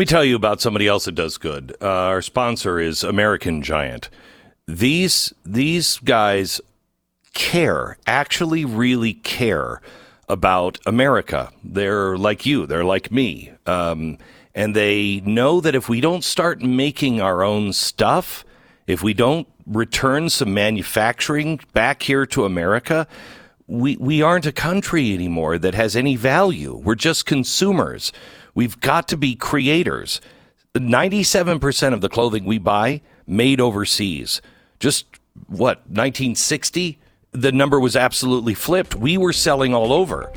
me tell you about somebody else that does good. Uh, our sponsor is American Giant. These these guys care, actually, really care about America. They're like you. They're like me. Um, and they know that if we don't start making our own stuff, if we don't return some manufacturing back here to America, we, we aren't a country anymore that has any value. We're just consumers. We've got to be creators. 97% of the clothing we buy made overseas. Just what, 1960? The number was absolutely flipped. We were selling all over.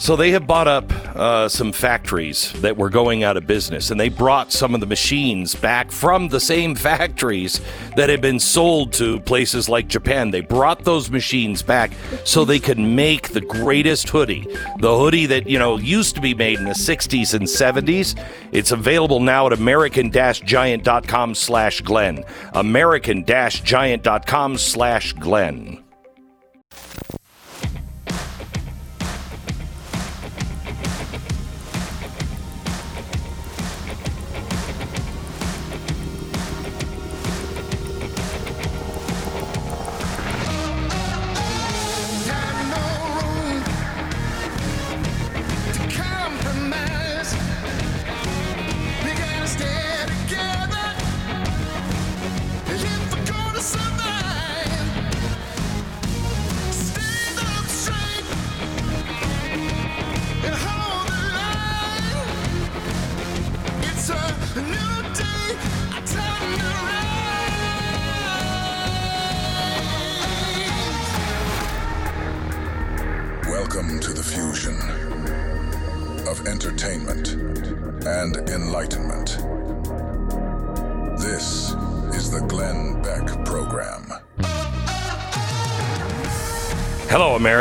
So they have bought up uh, some factories that were going out of business, and they brought some of the machines back from the same factories that had been sold to places like Japan. They brought those machines back so they could make the greatest hoodie, the hoodie that you know used to be made in the 60s and 70s. It's available now at American-Giant.com/Glenn. American-Giant.com/Glenn.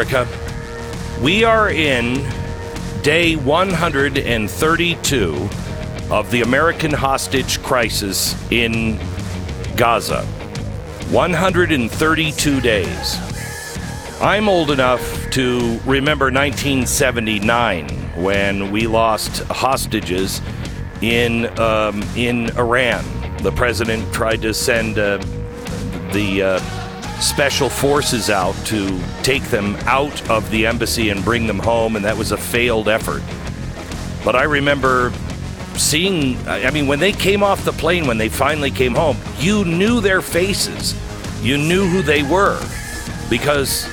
America. We are in day 132 of the American hostage crisis in Gaza. 132 days. I'm old enough to remember 1979 when we lost hostages in um, in Iran. The president tried to send uh, the uh, special forces out to take them out of the embassy and bring them home, and that was a failed effort. But I remember seeing, I mean, when they came off the plane, when they finally came home, you knew their faces. You knew who they were because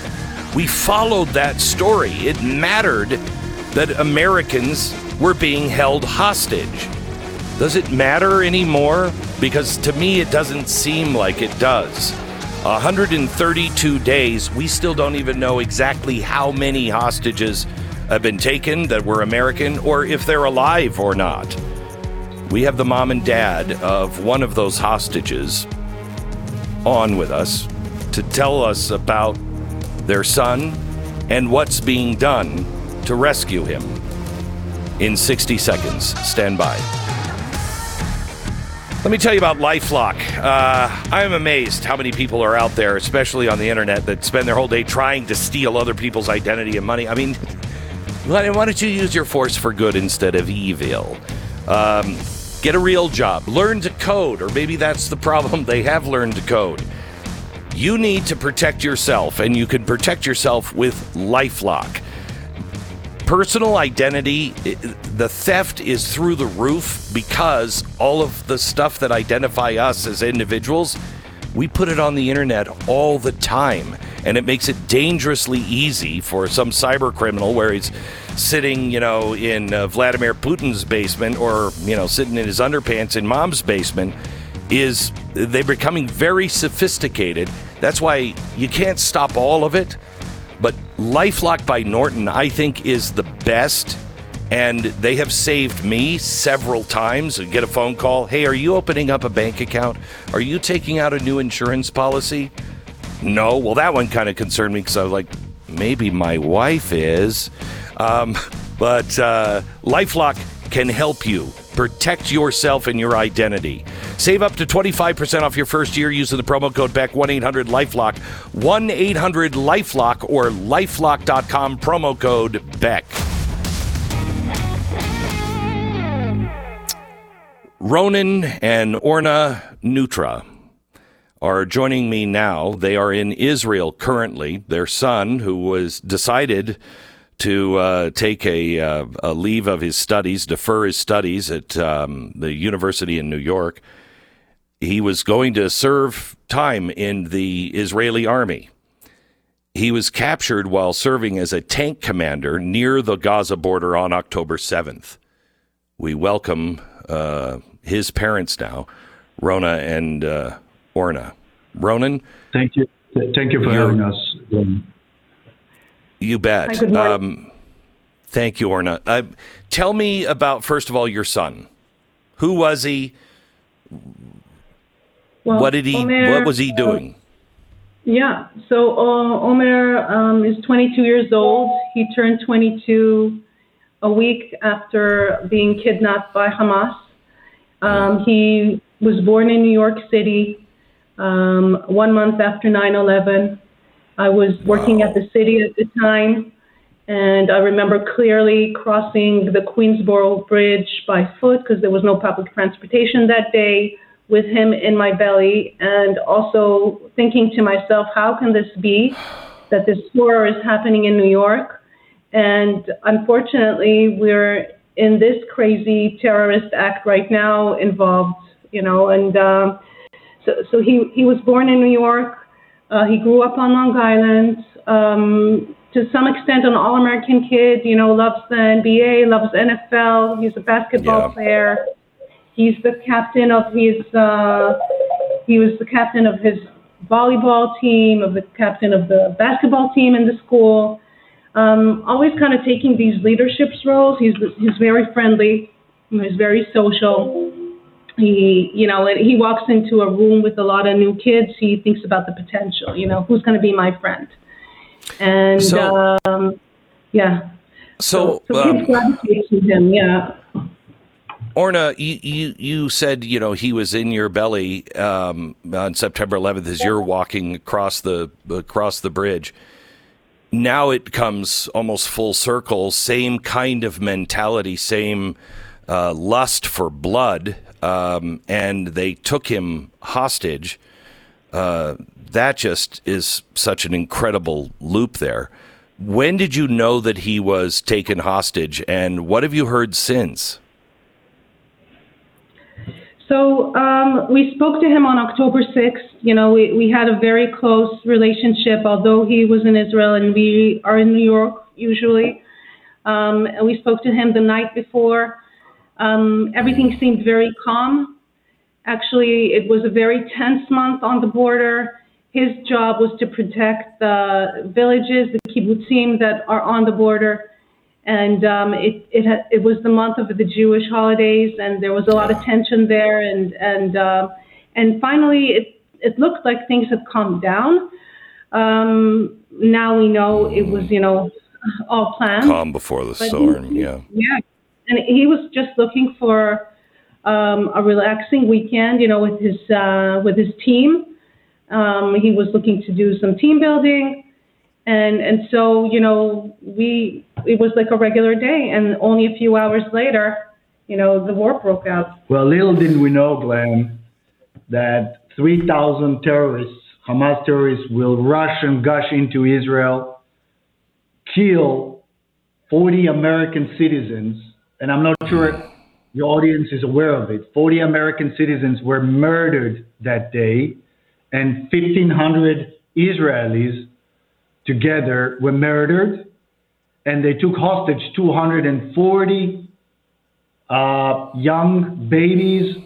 we followed that story. It mattered that Americans were being held hostage. Does it matter anymore? Because to me, it doesn't seem like it does. 132 days, we still don't even know exactly how many hostages have been taken that were American or if they're alive or not. We have the mom and dad of one of those hostages on with us to tell us about their son and what's being done to rescue him. In 60 seconds, stand by. Let me tell you about Lifelock. Uh, I'm amazed how many people are out there, especially on the internet, that spend their whole day trying to steal other people's identity and money. I mean, why don't you use your force for good instead of evil? Um, get a real job. Learn to code, or maybe that's the problem. They have learned to code. You need to protect yourself, and you can protect yourself with Lifelock. Personal identity, the theft is through the roof because all of the stuff that identify us as individuals, we put it on the internet all the time. And it makes it dangerously easy for some cyber criminal where he's sitting, you know, in uh, Vladimir Putin's basement or, you know, sitting in his underpants in mom's basement is they're becoming very sophisticated. That's why you can't stop all of it. But Lifelock by Norton, I think, is the best. And they have saved me several times. Get a phone call Hey, are you opening up a bank account? Are you taking out a new insurance policy? No. Well, that one kind of concerned me because I was like, maybe my wife is. Um, but uh, Lifelock can help you protect yourself and your identity. Save up to 25% off your first year using the promo code BECK 1 800 Lifelock. 1 800 Lifelock or lifelock.com promo code BECK. Ronen and Orna Neutra are joining me now. They are in Israel currently. Their son, who was decided to uh, take a, uh, a, leave of his studies, defer his studies at um, the university in New York, he was going to serve time in the Israeli army. He was captured while serving as a tank commander near the Gaza border on October 7th. We welcome uh, his parents now, Rona and uh, Orna. Ronen? Thank you. Thank you for having us. You bet. Hi, um, thank you, Orna. Uh, tell me about, first of all, your son. Who was he? Well, what did he? Omer, what was he doing? Uh, yeah. So uh, Omer um, is 22 years old. He turned 22 a week after being kidnapped by Hamas. Um, he was born in New York City um, one month after 9 11. I was working wow. at the city at the time, and I remember clearly crossing the Queensboro Bridge by foot because there was no public transportation that day with him in my belly and also thinking to myself, how can this be that this horror is happening in New York? And unfortunately, we're in this crazy terrorist act right now involved, you know, and um, so, so he, he was born in New York. Uh, he grew up on Long Island. Um, to some extent, an All American kid, you know, loves the NBA, loves NFL. He's a basketball yeah. player He's the captain of his. Uh, he was the captain of his volleyball team, of the captain of the basketball team in the school. Um, always kind of taking these leadership roles. He's he's very friendly. He's very social. He, you know, he walks into a room with a lot of new kids. He thinks about the potential. You know, who's going to be my friend? And so, um, yeah. So, so, so um, gravitate to him. Yeah. Orna, you, you, you said you know he was in your belly um, on September 11th as you're walking across the across the bridge. Now it comes almost full circle. Same kind of mentality, same uh, lust for blood, um, and they took him hostage. Uh, that just is such an incredible loop there. When did you know that he was taken hostage, and what have you heard since? So um, we spoke to him on October 6th. You know, we, we had a very close relationship, although he was in Israel and we are in New York usually. Um, and we spoke to him the night before. Um, everything seemed very calm. Actually, it was a very tense month on the border. His job was to protect the villages, the kibbutzim that are on the border and um, it it, ha- it was the month of the Jewish holidays, and there was a lot of tension there, and and uh, and finally it it looked like things had calmed down. Um, now we know it was you know all planned. Calm before the storm, yeah. Yeah, and he was just looking for um, a relaxing weekend, you know, with his uh, with his team. Um, he was looking to do some team building. And and so you know we it was like a regular day. And only a few hours later you know the war broke out. Well little did we know glenn that 3000 terrorists hamas terrorists will rush and gush into israel kill 40 american citizens and i'm not sure the audience is aware of it 40 american citizens were murdered that day and 1500 israelis together were murdered, and they took hostage 240 uh, young babies,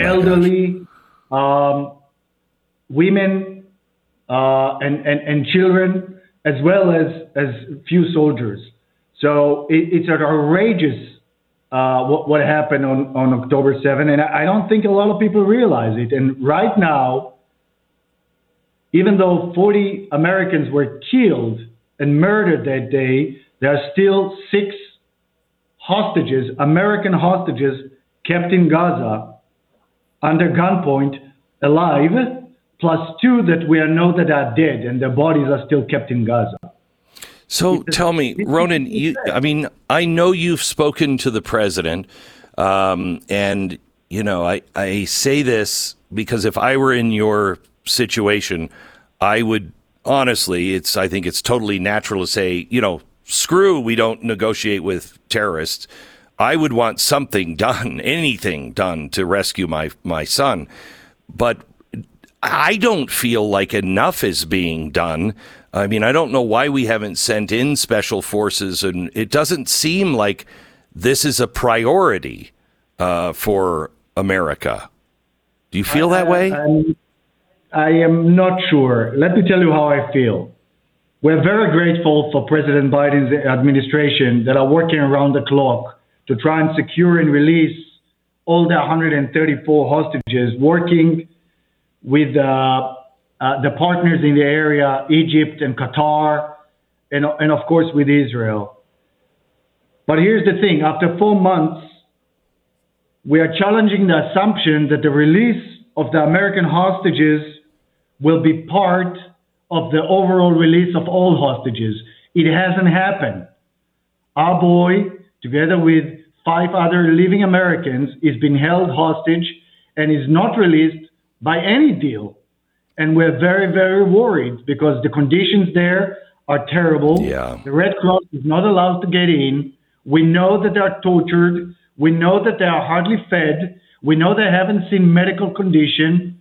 elderly, um, women, uh, and, and, and children, as well as, as few soldiers. So it, it's outrageous uh, what, what happened on, on October 7, and I, I don't think a lot of people realize it. And right now, even though 40 Americans were killed and murdered that day, there are still six hostages, American hostages, kept in Gaza under gunpoint, alive, plus two that we know that are dead and their bodies are still kept in Gaza. So tell me, Ronen, you, I mean, I know you've spoken to the president. Um, and, you know, I, I say this because if I were in your situation, I would honestly, it's, I think it's totally natural to say, you know, screw, we don't negotiate with terrorists. I would want something done, anything done to rescue my, my son. But I don't feel like enough is being done. I mean, I don't know why we haven't sent in special forces, and it doesn't seem like this is a priority uh, for America. Do you feel that way? I'm, I am not sure. Let me tell you how I feel. We're very grateful for President Biden's administration that are working around the clock to try and secure and release all the 134 hostages, working with uh, Uh, the partners in the area, Egypt and Qatar, and, and of course with Israel. But here's the thing after four months, we are challenging the assumption that the release of the American hostages will be part of the overall release of all hostages. It hasn't happened. Our boy, together with five other living Americans, is being held hostage and is not released by any deal. And we're very, very worried because the conditions there are terrible. Yeah. The Red Cross is not allowed to get in. We know that they are tortured. We know that they are hardly fed. We know they haven't seen medical condition.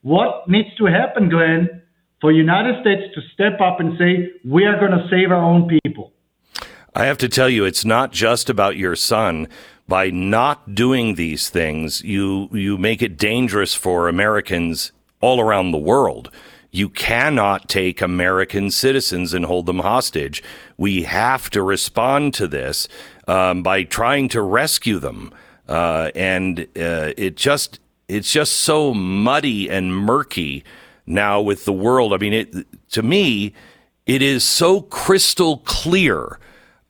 What needs to happen, Glenn, for United States to step up and say, we are going to save our own people? I have to tell you, it's not just about your son. By not doing these things, you you make it dangerous for Americans all around the world. You cannot take American citizens and hold them hostage. We have to respond to this um, by trying to rescue them, uh, and uh, it just it's just so muddy and murky now with the world. I mean, it to me, it is so crystal clear.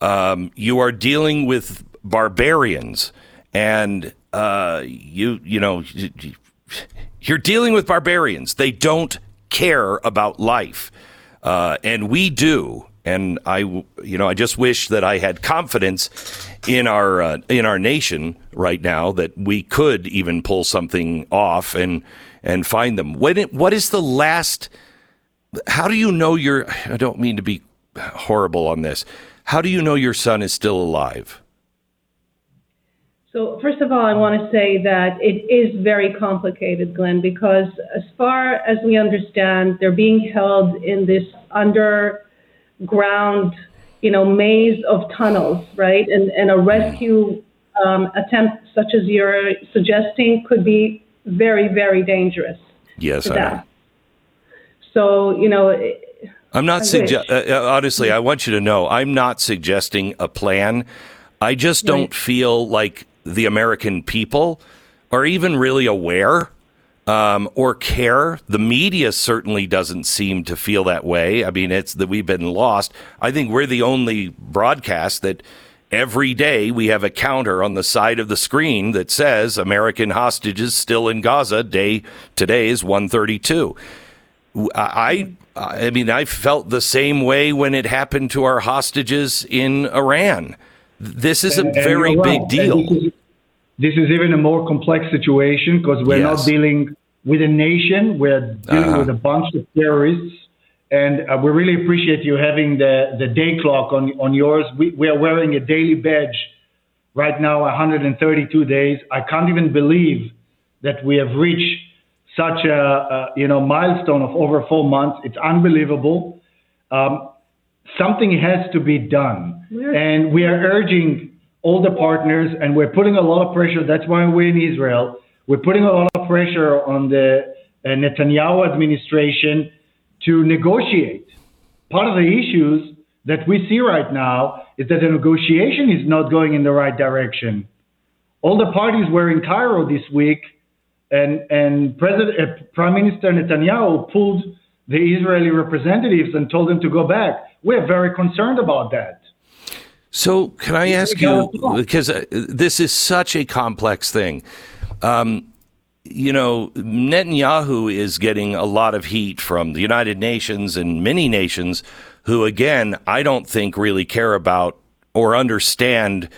Um, you are dealing with barbarians, and uh, you you know you're dealing with barbarians. They don't care about life, uh, and we do. And I, you know, I just wish that I had confidence in our uh, in our nation right now that we could even pull something off and and find them. When it, what is the last? How do you know your? I don't mean to be horrible on this. How do you know your son is still alive? So, first of all, I want to say that it is very complicated, Glenn, because as far as we understand, they're being held in this underground, you know, maze of tunnels, right? And, and a rescue um, attempt, such as you're suggesting, could be very, very dangerous. Yes, I know. So, you know, I'm not suggesting. Uh, honestly, I want you to know I'm not suggesting a plan. I just don't right. feel like the American people are even really aware um, or care. The media certainly doesn't seem to feel that way. I mean, it's that we've been lost. I think we're the only broadcast that every day we have a counter on the side of the screen that says American hostages still in Gaza. Day today is 132. I I mean I felt the same way when it happened to our hostages in Iran. This is a and, very and big deal. This is, this is, even a more complex situation because we're yes. not dealing with a nation. We're dealing uh-huh. with a bunch of terrorists. And uh, we really appreciate you having the, the day clock on, on yours. We, we are wearing a daily badge right now, 132 days. I can't even believe that we have reached such a, a you know milestone of over four months. It's unbelievable. Um, something has to be done. And we are urging all the partners, and we're putting a lot of pressure. That's why we're in Israel. We're putting a lot of pressure on the uh, Netanyahu administration to negotiate. Part of the issues that we see right now is that the negotiation is not going in the right direction. All the parties were in Cairo this week, and, and President, uh, Prime Minister Netanyahu pulled the Israeli representatives and told them to go back. We're very concerned about that. So, can I ask you, because uh, this is such a complex thing, um, you know, Netanyahu is getting a lot of heat from the United Nations and many nations who, again, I don't think really care about or understand,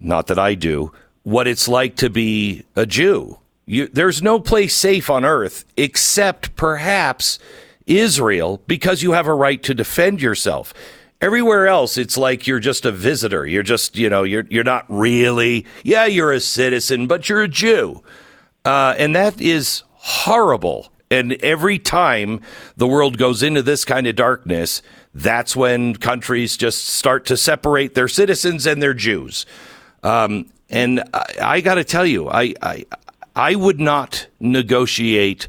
not that I do, what it's like to be a Jew. You, there's no place safe on earth except perhaps Israel because you have a right to defend yourself. Everywhere else, it's like you're just a visitor. You're just, you know, you're you're not really. Yeah, you're a citizen, but you're a Jew, uh, and that is horrible. And every time the world goes into this kind of darkness, that's when countries just start to separate their citizens and their Jews. Um, and I, I got to tell you, I, I I would not negotiate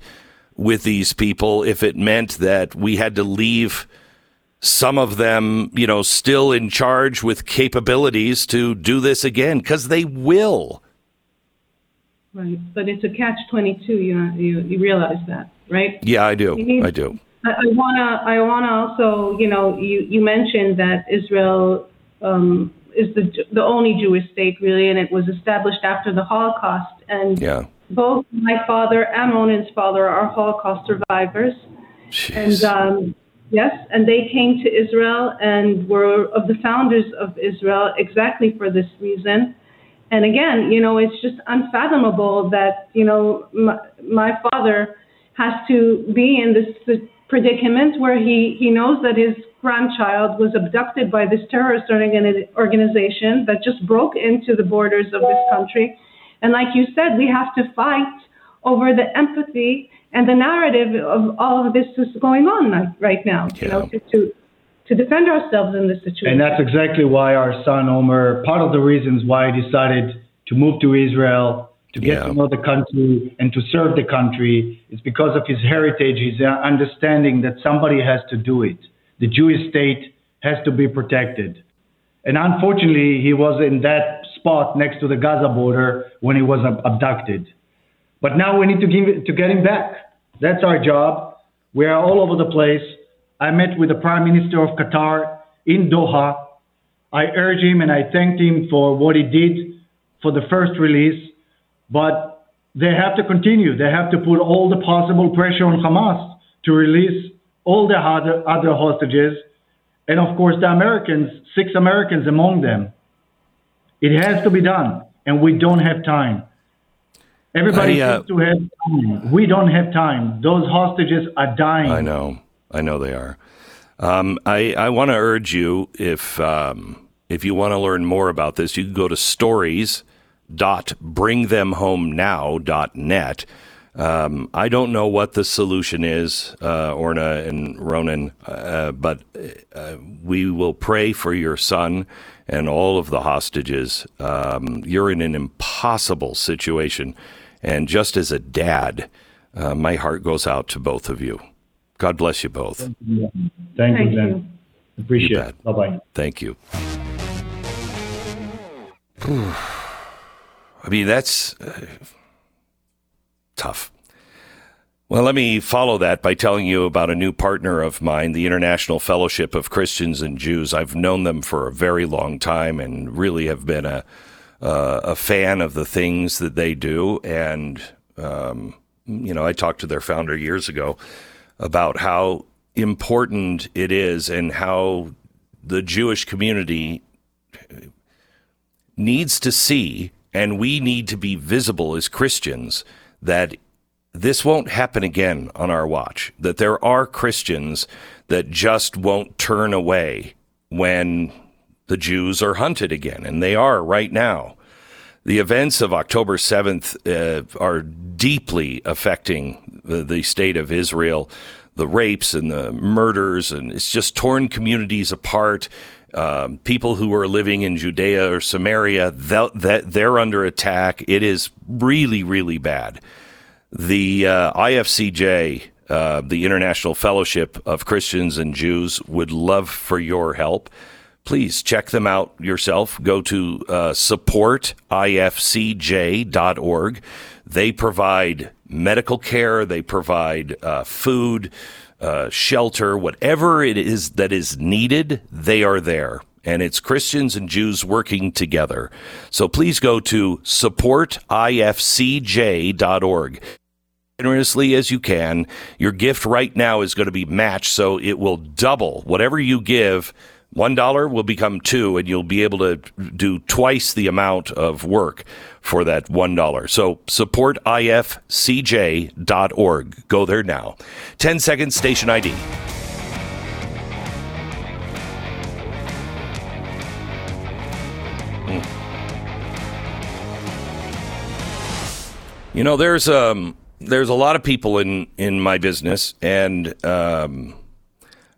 with these people if it meant that we had to leave some of them, you know, still in charge with capabilities to do this again, because they will. Right, but it's a catch twenty two. You you you realize that, right? Yeah, I do. need- I do. I, I wanna I wanna also you know you you mentioned that Israel um, is the the only Jewish state really, and it was established after the Holocaust. And Yeah. both my father and Ronen's father are Holocaust survivors. And um, yes, and they came to Israel and were of the founders of Israel exactly for this reason. And again, you know, it's just unfathomable that you know my, my father has to be in this predicament where he he knows that his grandchild was abducted by this terrorist organization that just broke into the borders of this country. And like you said, we have to fight over the empathy and the narrative of all of this is going on right, right now. You know, to, to to defend ourselves in this situation. And that's exactly why our son Omer, part of the reasons why he decided to move to Israel, to get Yeah. to know the country and to serve the country, is because of his heritage, his uh, understanding that somebody has to do it. The Jewish state has to be protected. And unfortunately, he was in that spot next to the Gaza border when he was abducted. But now we need to, give, to get him back. That's our job. We are all over the place. I met with the Prime Minister of Qatar in Doha. I urged him and I thanked him for what he did for the first release. But they have to continue. They have to put all the possible pressure on Hamas to release all the other, other hostages. And of course, the Americans, six Americans among them. It has to be done. And we don't have time. Everybody I, uh, seems to have time. We don't have time. Those hostages are dying. I know. I know they are. Um, I, I want to urge you if um, if you want to learn more about this, you can go to stories.bringthemhomenow.net. Um, I don't know what the solution is, uh, Orna and Ronen, uh, but uh, we will pray for your son and all of the hostages. Um, you're in an impossible situation. And just as a dad, uh, my heart goes out to both of you. God bless you both. Thank, Thank you, you. Glenn. Appreciate You it. Bye bye. Thank you. I mean, that's uh, tough. Well, let me follow that by telling you about a new partner of mine, the International Fellowship of Christians and Jews. I've known them for a very long time and really have been a uh, a fan of the things that they do. And um, you know, I talked to their founder years ago about how important it is and how the Jewish community needs to see, and we need to be visible as Christians, that this won't happen again on our watch. That there are Christians that just won't turn away when the Jews are hunted again, and they are right now. The events of October 7th uh, are deeply affecting the, the state of Israel. The rapes and the murders, and it's just torn communities apart. Um, people who are living in Judea or Samaria, that, they're under attack. It is really, really bad. The uh, IFCJ, uh, the International Fellowship of Christians and Jews, would love for your help. Please check them out yourself. Go to uh, supportifcj.org. They provide medical care, they provide uh, food, uh, shelter, whatever it is that is needed, they are there. And it's Christians and Jews working together. So please go to supportifcj.org generously as you can. Your gift right now is going to be matched, so it will double whatever you give One dollar will become two, and you'll be able to do twice the amount of work for that one dollar. So support ifcj.org. Go there now. 10 seconds, station ID. You know, there's um, there's a lot of people in in my business, and um,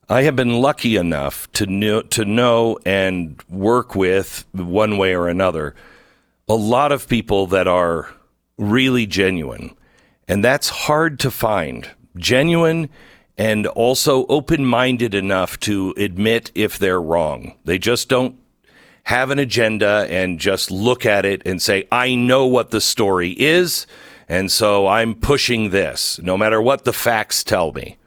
I have been lucky enough to know to know and work with one way or another a lot of people that are really genuine, and that's hard to find. Genuine and also open minded enough to admit if they're wrong. They just don't have an agenda and just look at it and say, I know what the story is, and so I'm pushing this, no matter what the facts tell me.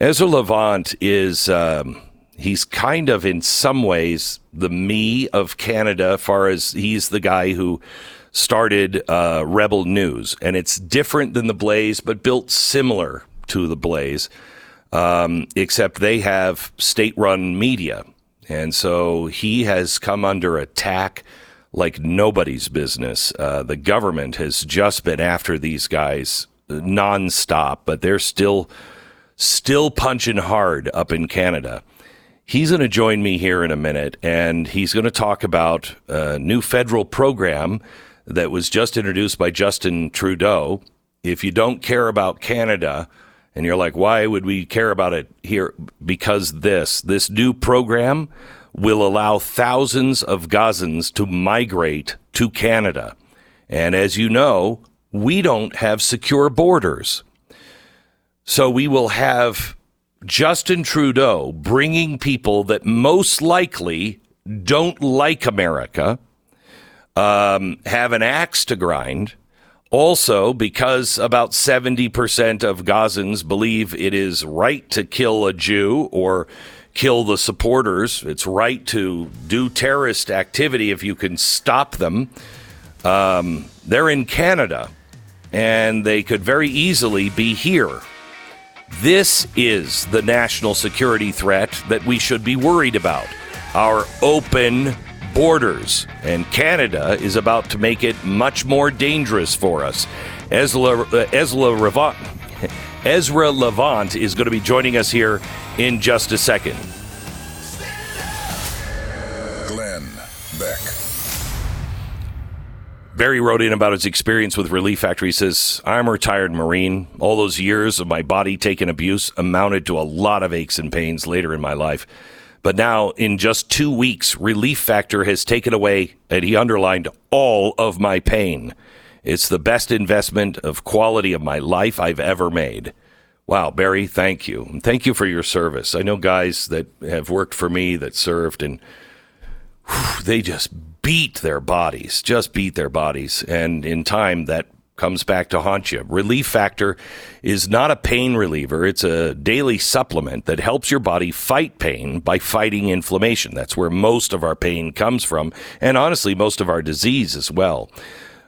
Ezra Levant is, um, he's kind of in some ways the me of Canada, far as he's the guy who started uh, Rebel News. And it's different than the Blaze, but built similar to the Blaze, um, except they have state run media. And so he has come under attack like nobody's business. Uh, the government has just been after these guys nonstop, but they're still still punching hard up in Canada. He's going to join me here in a minute, and he's going to talk about a new federal program that was just introduced by Justin Trudeau. If you don't care about Canada, and you're like, why would we care about it here? Because this, this new program will allow thousands of Gazans to migrate to Canada. And as you know, we don't have secure borders. So we will have Justin Trudeau bringing people that most likely don't like America, um, have an axe to grind. Also, because about 70% of Gazans believe it is right to kill a Jew or kill the supporters, it's right to do terrorist activity if you can stop them. Um, they're in Canada and they could very easily be here. This is the national security threat that we should be worried about. Our open borders. And Canada is about to make it much more dangerous for us. Ezra, uh, Ezra, Levant, Ezra Levant is going to be joining us here in just a second. Glenn Beck. Barry wrote in about his experience with Relief Factor. He says, I'm a retired Marine. All those years of my body taking abuse amounted to a lot of aches and pains later in my life. But now, in just two weeks, Relief Factor has taken away, and he underlined, all of my pain. It's the best investment of quality of my life I've ever made. Wow, Barry, thank you. Thank you for your service. I know guys that have worked for me that served, and whew, they just beat their bodies, just beat their bodies. And in time, that comes back to haunt you. Relief Factor is not a pain reliever. It's a daily supplement that helps your body fight pain by fighting inflammation. That's where most of our pain comes from. And honestly, most of our disease as well.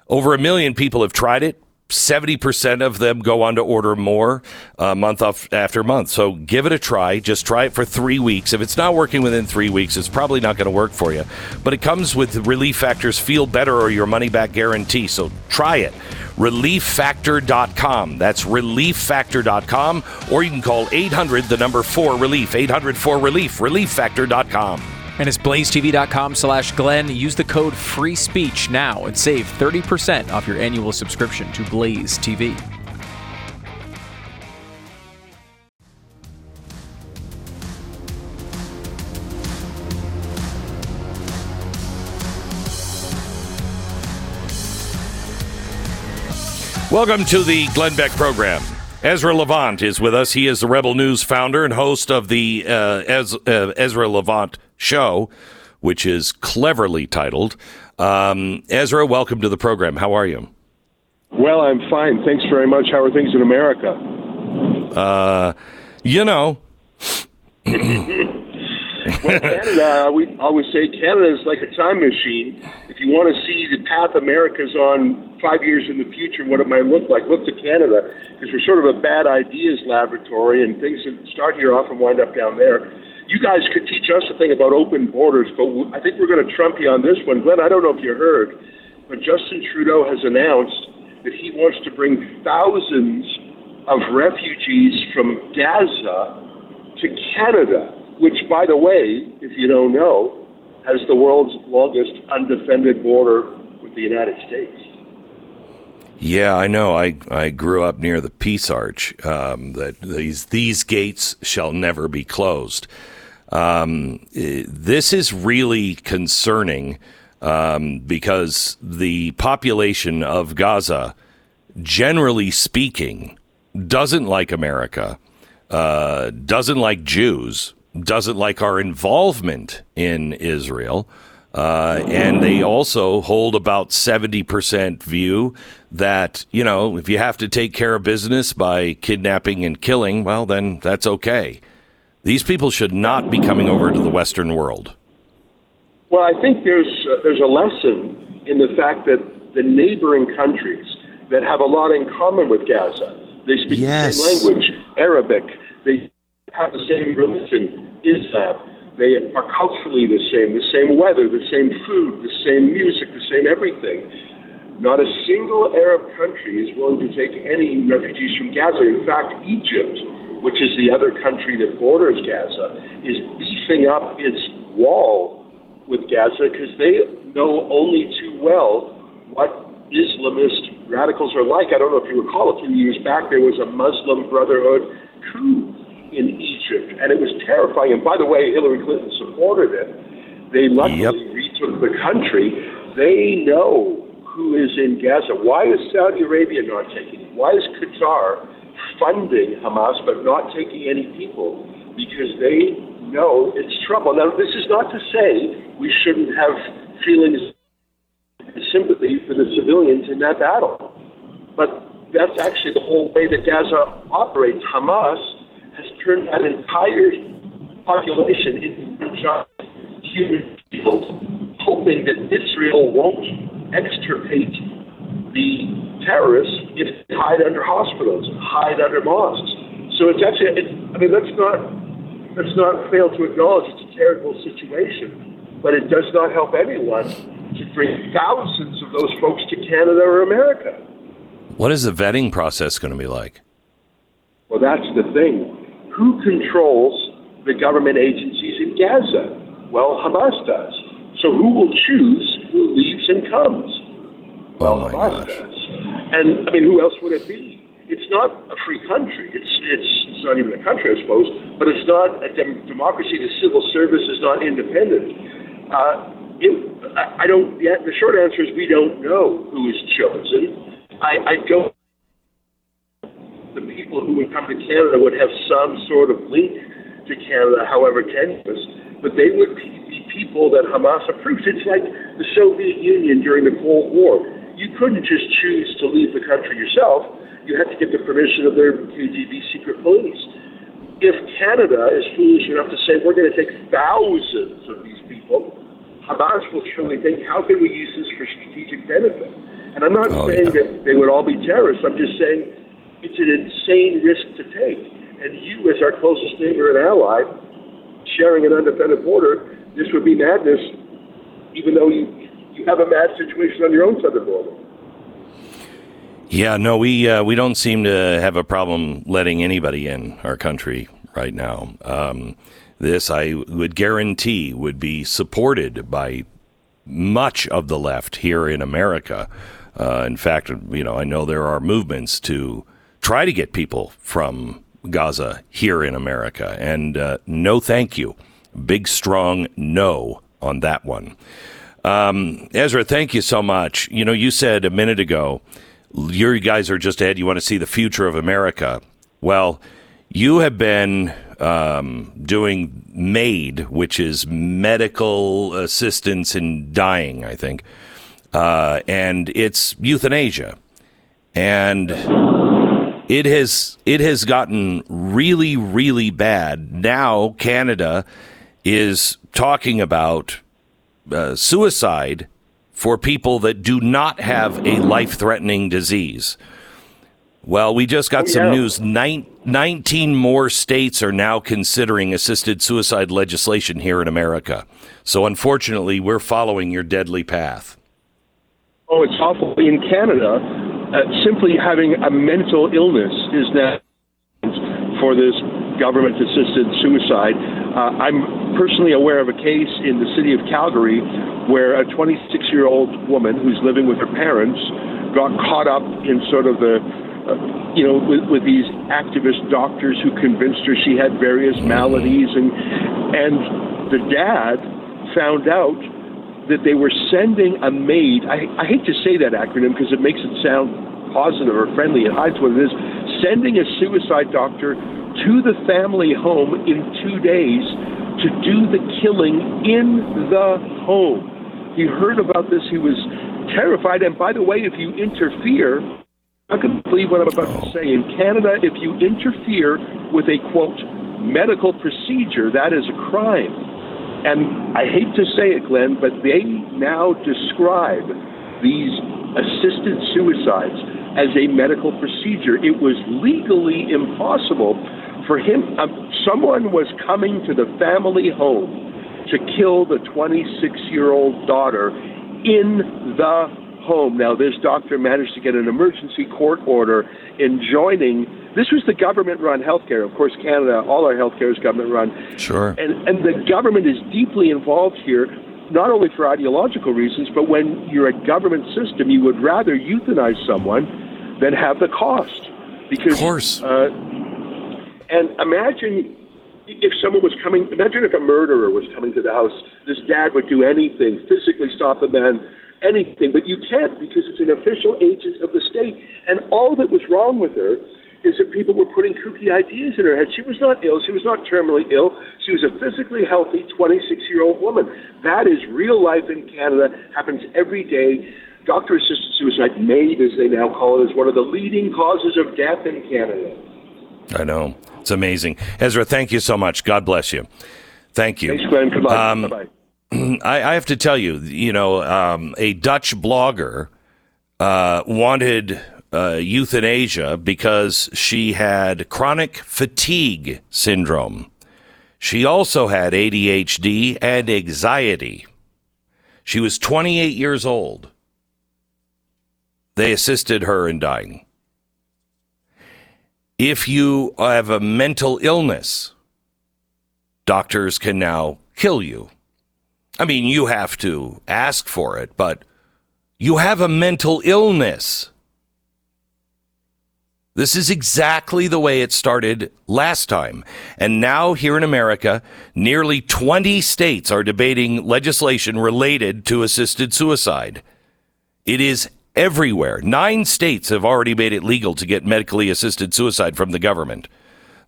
Over a million people have tried it. 70% of them go on to order more uh, month after month. So give it a try. Just try it for three weeks. If it's not working within three weeks, it's probably not going to work for you. But it comes with Relief Factor's Feel Better or Your Money Back guarantee. So try it. ReliefFactor.com. That's ReliefFactor.com. Or you can call 800 the number 4 Relief. 800 4 Relief. ReliefFactor.com. And it's blazetv.com slash Glenn. Use the code free speech now and save 30% off your annual subscription to Blaze TV. Welcome to the Glenn Beck program. Ezra Levant is with us. He is the Rebel News founder and host of the uh, Ez- uh, Ezra Levant Show, which is cleverly titled. Um, Ezra, welcome to the program. How are you? Well, I'm fine. Thanks very much. How are things in America? Uh, you know. well, Canada, we always say Canada is like a time machine. If you want to see the path America's on five years in the future, what it might look like, look to Canada, because we're sort of a bad ideas laboratory, and things that start here often wind up down there. you guys could teach us a thing about open borders, but I think we're going to trump you on this one. Glenn, I don't know if you heard, but Justin Trudeau has announced that he wants to bring thousands of refugees from Gaza to Canada, which, by the way, if you don't know, has the world's longest undefended border with the United States. Yeah, I know. I, I grew up near the Peace Arch. Um, that these these gates shall never be closed. Um, this is really concerning um, because the population of Gaza, generally speaking, doesn't like America, uh, doesn't like Jews, doesn't like our involvement in Israel. Uh, and they also hold about 70% view that, you know, if you have to take care of business by kidnapping and killing, well, then that's okay. These people should not be coming over to the Western world. Well, I think there's, uh, there's a lesson in the fact that the neighboring countries that have a lot in common with Gaza, they speak yes. the same language, Arabic, they have the same religion, Islam. They are culturally the same, the same weather, the same food, the same music, the same everything. Not a single Arab country is willing to take any refugees from Gaza. In fact, Egypt, which is the other country that borders Gaza, is beefing up its wall with Gaza because they know only too well what Islamist radicals are like. I don't know if you recall, a few years back there was a Muslim Brotherhood coup in Egypt, and it was terrifying. And by the way, Hillary Clinton supported it. They luckily yep. retook the country. They know who is in Gaza. Why is Saudi Arabia not taking it? Why is Qatar funding Hamas but not taking any people? Because they know it's trouble. Now, this is not to say we shouldn't have feelings of sympathy for the civilians in that battle. But that's actually the whole way that Gaza operates. Hamas has turned that entire population into just human beings, hoping that Israel won't extirpate the terrorists if they hide under hospitals, hide under mosques. So it's actually, it's, I mean, let's not let's not fail to acknowledge it's a terrible situation, but it does not help anyone to bring thousands of those folks to Canada or America. What is the vetting process going to be like? Well, that's the thing. Who controls the government agencies in Gaza? Well, Hamas does. So who will choose who leaves and comes? Well, oh Hamas gosh. does. And I mean, who else would it be? It's not a free country. It's it's, it's not even a country, I suppose. But it's not a dem- democracy. The civil service is not independent. Uh, it, I, I don't. Yet the short answer is we don't know who is chosen. I, I don't the people who would come to Canada would have some sort of link to Canada, however tenuous, but they would be people that Hamas approves. It's like the Soviet Union during the Cold War. You couldn't just choose to leave the country yourself. You had to get the permission of their KGB secret police. If Canada is foolish enough to say we're going to take thousands of these people, Hamas will surely think, how can we use this for strategic benefit? And I'm not oh, saying yeah. that they would all be terrorists. I'm just saying it's an insane risk to take. And you, as our closest neighbor and ally, sharing an undefended border, this would be madness, even though you, you have a mad situation on your own southern border. Yeah, no, we uh, we don't seem to have a problem letting anybody in our country right now. Um, this, I would guarantee, would be supported by much of the left here in America. Uh, in fact, you know, I know there are movements to try to get people from Gaza here in America. And uh, no, thank you. Big, strong no on that one. Um, Ezra, thank you so much. You know, you said a minute ago, you guys are just ahead. You want to see the future of America. Well, you have been um, doing MAID, which is medical assistance in dying, I think, uh, and it's euthanasia. And it has it has gotten really really bad. Now Canada is talking about uh, suicide for people that do not have a life threatening disease. Well, we just got Oh, some yeah. news. Nine, 19 more states are now considering assisted suicide legislation here in America. So, unfortunately, we're following your deadly path. Oh, it's awful. In Canada, uh, simply having a mental illness is now for this government assisted suicide. Uh, I'm personally aware of a case in the city of Calgary where a 26 year old woman who's living with her parents got caught up in sort of the uh, you know, with, with these activist doctors who convinced her she had various maladies, and and the dad found out that they were sending a MAID. I, I hate to say that acronym because it makes it sound positive or friendly. It hides what it is. Sending a suicide doctor to the family home in two days to do the killing in the home. He heard about this. He was terrified. And by the way, if you interfere, I can believe what I'm about to say. In Canada, if you interfere with a quote medical procedure, that is a crime. And I hate to say it, Glenn, but they now describe these assisted suicides as a medical procedure. It was legally impossible for him. Um, someone was coming to the family home to kill the 26 year old daughter in the home. Now, this doctor managed to get an emergency court order enjoining. This was the government-run healthcare. Of course, Canada, all our healthcare is government-run. Sure. And and the government is deeply involved here, not only for ideological reasons, but when you're a government system, you would rather euthanize someone than have the cost. Because, Of course. Uh, and imagine if someone was coming, imagine if a murderer was coming to the house. This dad would do anything, physically stop the man, anything, but you can't because it's an official agent of the state. And all that was wrong with her is that people were putting kooky ideas in her head. She was not ill. She was not terminally ill. She was a physically healthy 26 year old woman. That is real life in Canada, happens every day. Doctor assisted suicide, MAID as they now call it, is one of the leading causes of death in Canada. I know. It's amazing. Ezra, thank you so much. God bless you. Thank you. Thanks, Glenn. Good luck. Um, bye. I, I have to tell you, you know, um, a Dutch blogger uh, wanted uh, euthanasia because she had chronic fatigue syndrome. She also had ADHD and anxiety. She was 28 years old. They assisted her in dying. If you have a mental illness, doctors can now kill you. I mean, you have to ask for it, but you have a mental illness. This is exactly the way it started last time. And now, here in America, nearly 20 states are debating legislation related to assisted suicide. It is everywhere. Nine states have already made it legal to get medically assisted suicide from the government.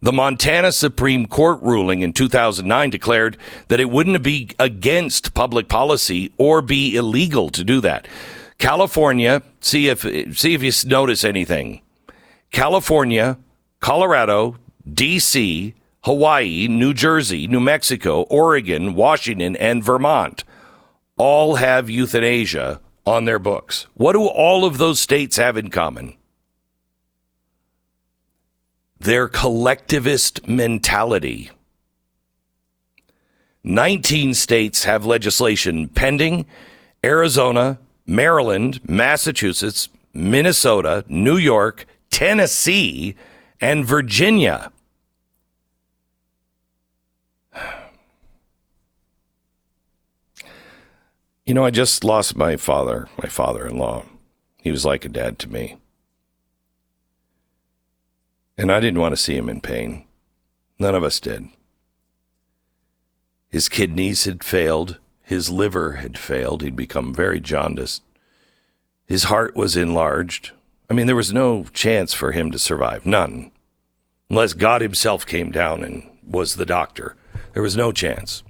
The Montana Supreme Court ruling in 2009 declared that it wouldn't be against public policy or be illegal to do that. California, see if see if you notice anything. California, Colorado, DC, Hawaii, New Jersey, New Mexico, Oregon, Washington, and Vermont all have euthanasia on their books. What do all of those states have in common? Their collectivist mentality. 19 states have legislation pending. Arizona, Maryland, Massachusetts, Minnesota, New York, Tennessee, and Virginia. You know, I just lost my father, my father in law. He was like a dad to me. And I didn't want to see him in pain. None of us did. His kidneys had failed. His liver had failed. He'd become very jaundiced. His heart was enlarged. I mean, there was no chance for him to survive. None. Unless God Himself came down and was the doctor. There was no chance.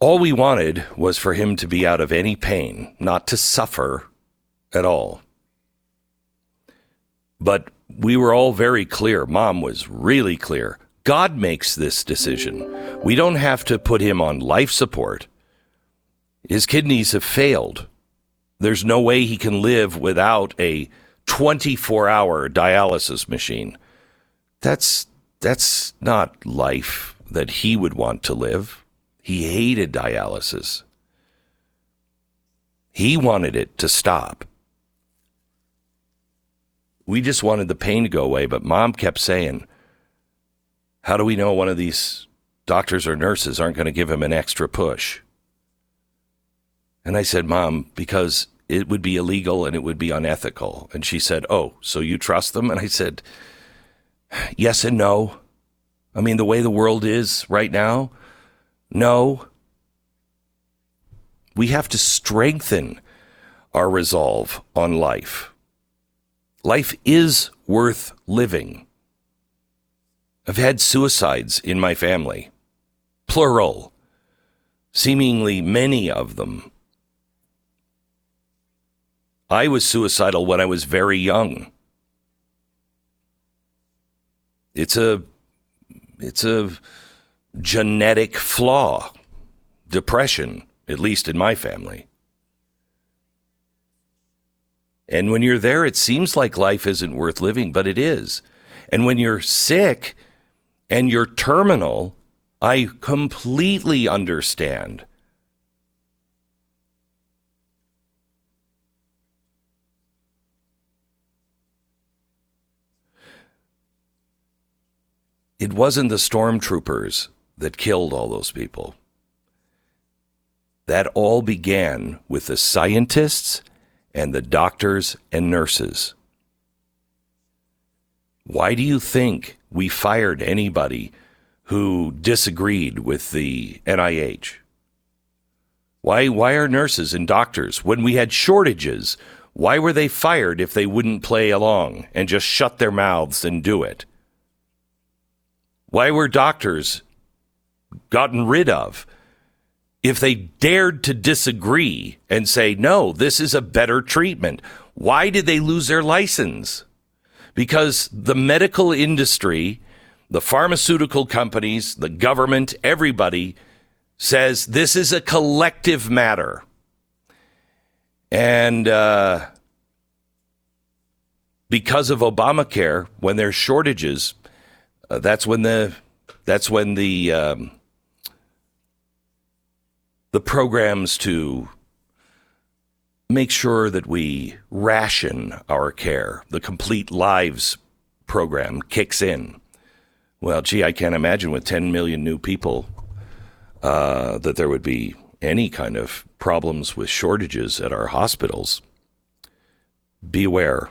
All we wanted was for him to be out of any pain, not to suffer at all. But we were all very clear. Mom was really clear. God makes this decision. We don't have to put him on life support. His kidneys have failed. There's no way he can live without a 24 hour dialysis machine. That's that's not life that he would want to live. He hated dialysis. He wanted it to stop. We just wanted the pain to go away, but mom kept saying, How do we know one of these doctors or nurses aren't going to give him an extra push? And I said, Mom, because it would be illegal and it would be unethical. And she said, Oh, so you trust them? And I said, Yes and no. I mean, the way the world is right now, no. We have to strengthen our resolve on life. Life is worth living. I've had suicides in my family, plural, seemingly many of them. I was suicidal when I was very young. It's a it's a genetic flaw. Depression, at least in my family. And when you're there, it seems like life isn't worth living, but it is. And when you're sick and you're terminal, I completely understand. It wasn't the stormtroopers that killed all those people. That all began with the scientists and the doctors and nurses. Why do you think we fired anybody who disagreed with the NIH? Why, why are nurses and doctors, when we had shortages, why were they fired if they wouldn't play along and just shut their mouths and do it? Why were doctors gotten rid of if they dared to disagree and say, no, this is a better treatment? Why did they lose their license? Because the medical industry, the pharmaceutical companies, the government, everybody says this is a collective matter. And uh, because of Obamacare, when there's shortages, uh, that's when the that's when the um, the programs to make sure that we ration our care, the complete lives program kicks in. Well, gee, I can't imagine with 10 million new people uh, that there would be any kind of problems with shortages at our hospitals. Beware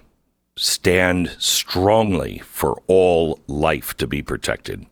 stand strongly for all life to be protected.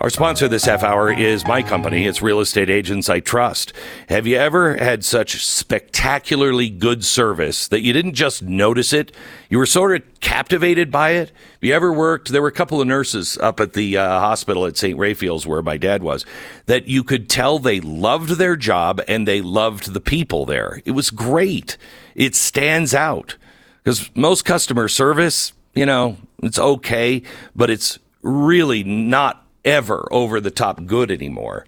Our sponsor this half hour is my company. It's Real Estate Agents I Trust. Have you ever had such spectacularly good service that you didn't just notice it? You were sort of captivated by it? Have you ever worked? There were a couple of nurses up at the uh, hospital at St. Raphael's where my dad was that you could tell they loved their job and they loved the people there. It was great. It stands out because most customer service, you know, it's okay, but it's really not ever over the top good anymore.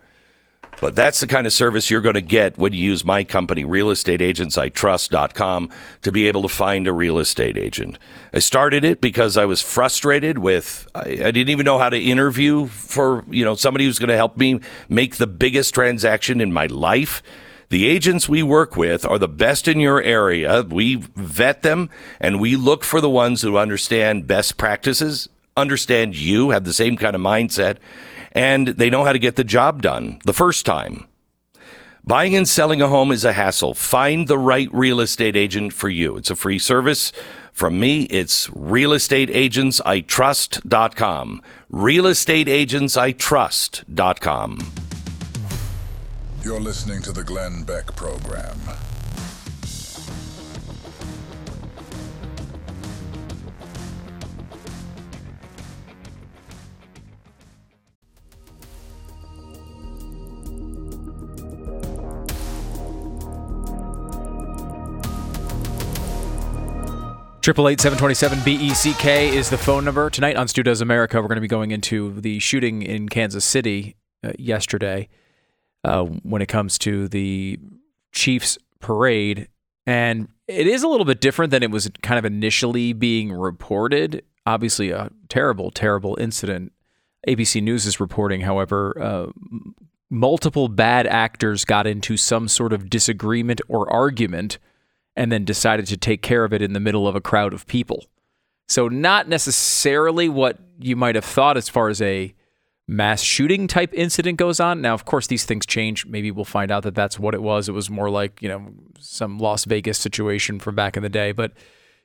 But that's the kind of service you're going to get when you use my company, realestateagentsitrust.com, to be able to find a real estate agent. I started it because I was frustrated with, I, I didn't even know how to interview for, you know, somebody who's going to help me make the biggest transaction in my life. The agents we work with are the best in your area. We vet them and we look for the ones who understand best practices understand you, have the same kind of mindset, and they know how to get the job done the first time. Buying and selling a home is a hassle. Find the right real estate agent for you. It's a free service. From me, it's realestateagentsitrust.com. Realestateagentsitrust.com. You're listening to the Glenn Beck Program. Triple eight seven twenty seven B E C K is the phone number tonight on Stu Does America. We're going to be going into the shooting in Kansas City uh, yesterday uh, when it comes to the Chiefs parade, and it is a little bit different than it was kind of initially being reported. Obviously, a terrible, terrible incident. ABC News is reporting, however, uh, multiple bad actors got into some sort of disagreement or argument and then decided to take care of it in the middle of a crowd of people. So, not necessarily what you might have thought as far as a mass shooting type incident goes on. Now, of course, these things change. Maybe we'll find out that that's what it was. It was more like, you know, some Las Vegas situation from back in the day, but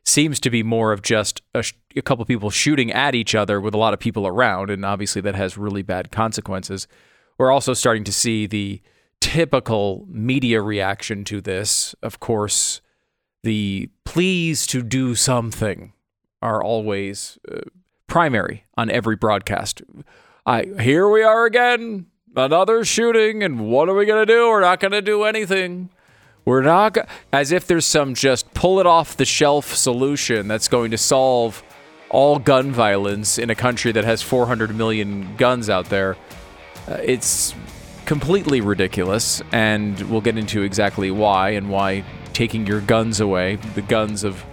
seems to be more of just a, a couple people shooting at each other with a lot of people around. And obviously, that has really bad consequences. We're also starting to see the typical media reaction to this. Of course, the pleas to do something are always uh, primary on every broadcast. I here we are again, another shooting, and what are we gonna do? We're not gonna do anything. We're not go- as if there's some just pull it off the shelf solution that's going to solve all gun violence in a country that has 400 million guns out there. Uh, it's completely ridiculous, and we'll get into exactly why and why taking your guns away, the guns of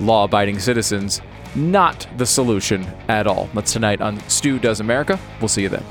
law abiding citizens, not the solution at all. That's tonight on Stu Does America. We'll see you then.